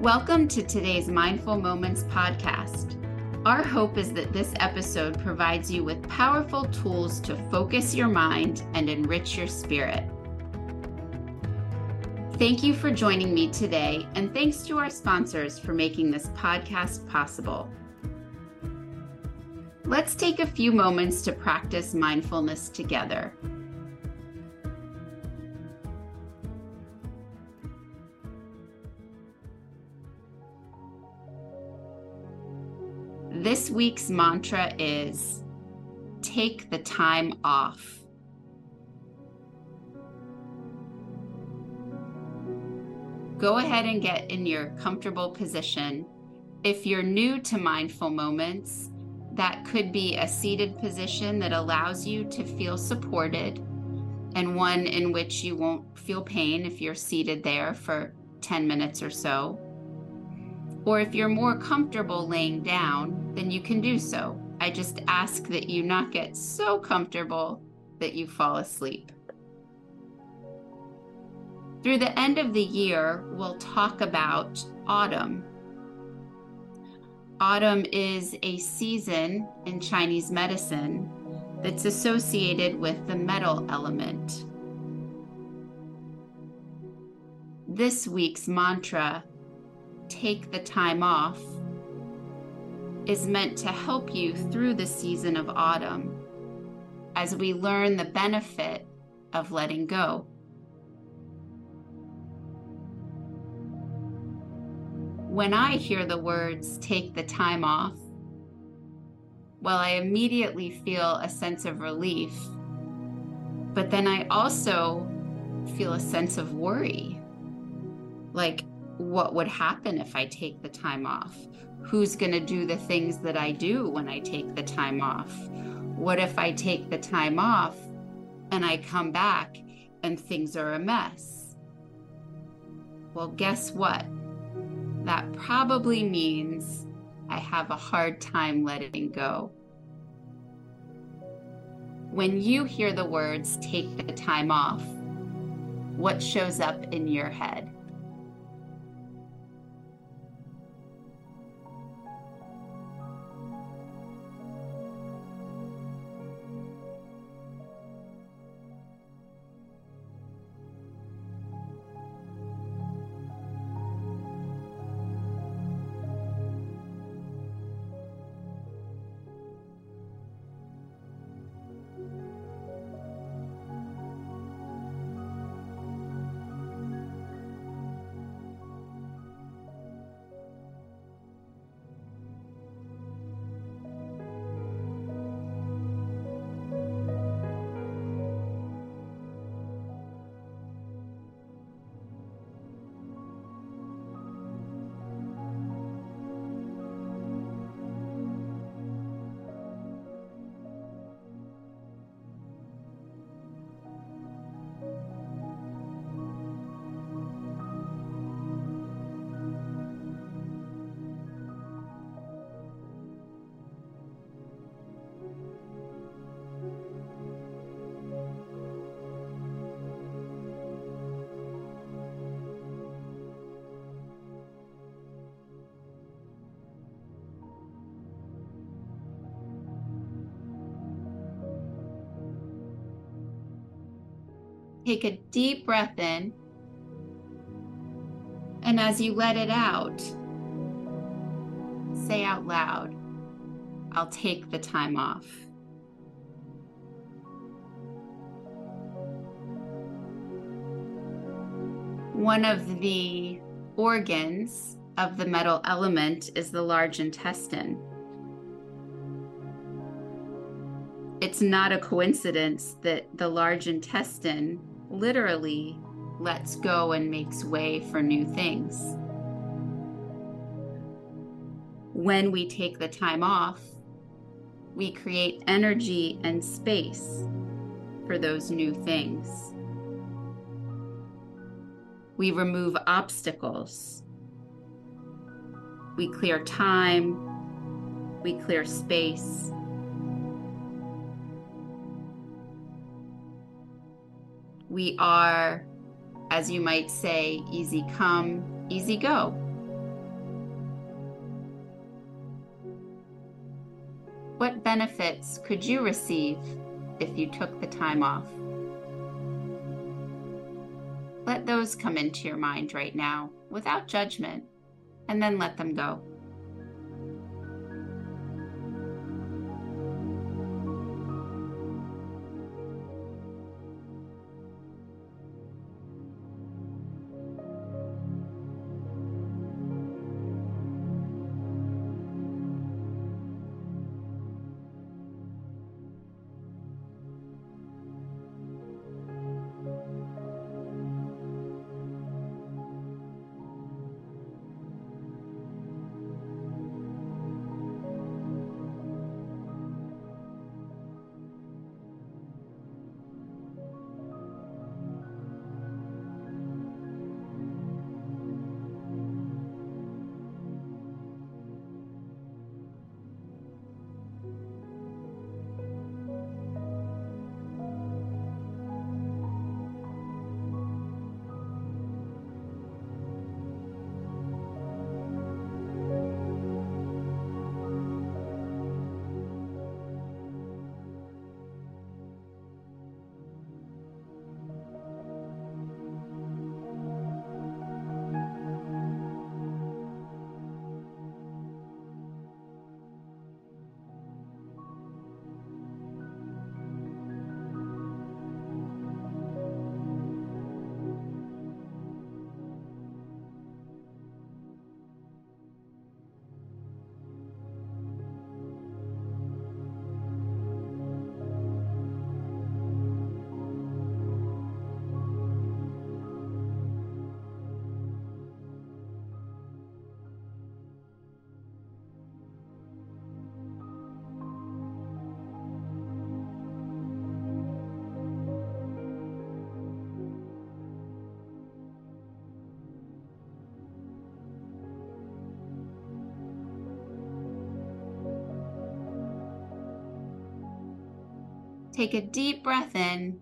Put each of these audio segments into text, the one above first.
Welcome to today's Mindful Moments podcast. Our hope is that this episode provides you with powerful tools to focus your mind and enrich your spirit. Thank you for joining me today, and thanks to our sponsors for making this podcast possible. Let's take a few moments to practice mindfulness together. This week's mantra is take the time off. Go ahead and get in your comfortable position. If you're new to mindful moments, that could be a seated position that allows you to feel supported and one in which you won't feel pain if you're seated there for 10 minutes or so. Or if you're more comfortable laying down, then you can do so. I just ask that you not get so comfortable that you fall asleep. Through the end of the year, we'll talk about autumn. Autumn is a season in Chinese medicine that's associated with the metal element. This week's mantra take the time off is meant to help you through the season of autumn as we learn the benefit of letting go. When I hear the words take the time off, well, I immediately feel a sense of relief, but then I also feel a sense of worry. Like, what would happen if I take the time off? Who's going to do the things that I do when I take the time off? What if I take the time off and I come back and things are a mess? Well, guess what? That probably means I have a hard time letting go. When you hear the words take the time off, what shows up in your head? Take a deep breath in. And as you let it out, say out loud, I'll take the time off. One of the organs of the metal element is the large intestine. It's not a coincidence that the large intestine literally lets go and makes way for new things. When we take the time off, we create energy and space for those new things. We remove obstacles. We clear time. We clear space. We are, as you might say, easy come, easy go. What benefits could you receive if you took the time off? Let those come into your mind right now without judgment, and then let them go. Take a deep breath in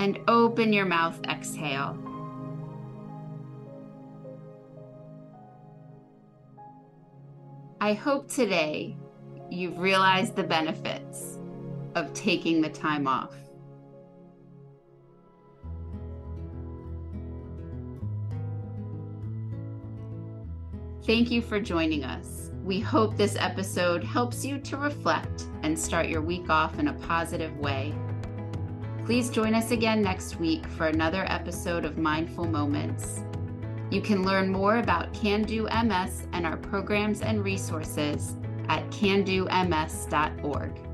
and open your mouth, exhale. I hope today you've realized the benefits of taking the time off. Thank you for joining us. We hope this episode helps you to reflect and start your week off in a positive way. Please join us again next week for another episode of Mindful Moments. You can learn more about Can Do MS and our programs and resources at candoms.org.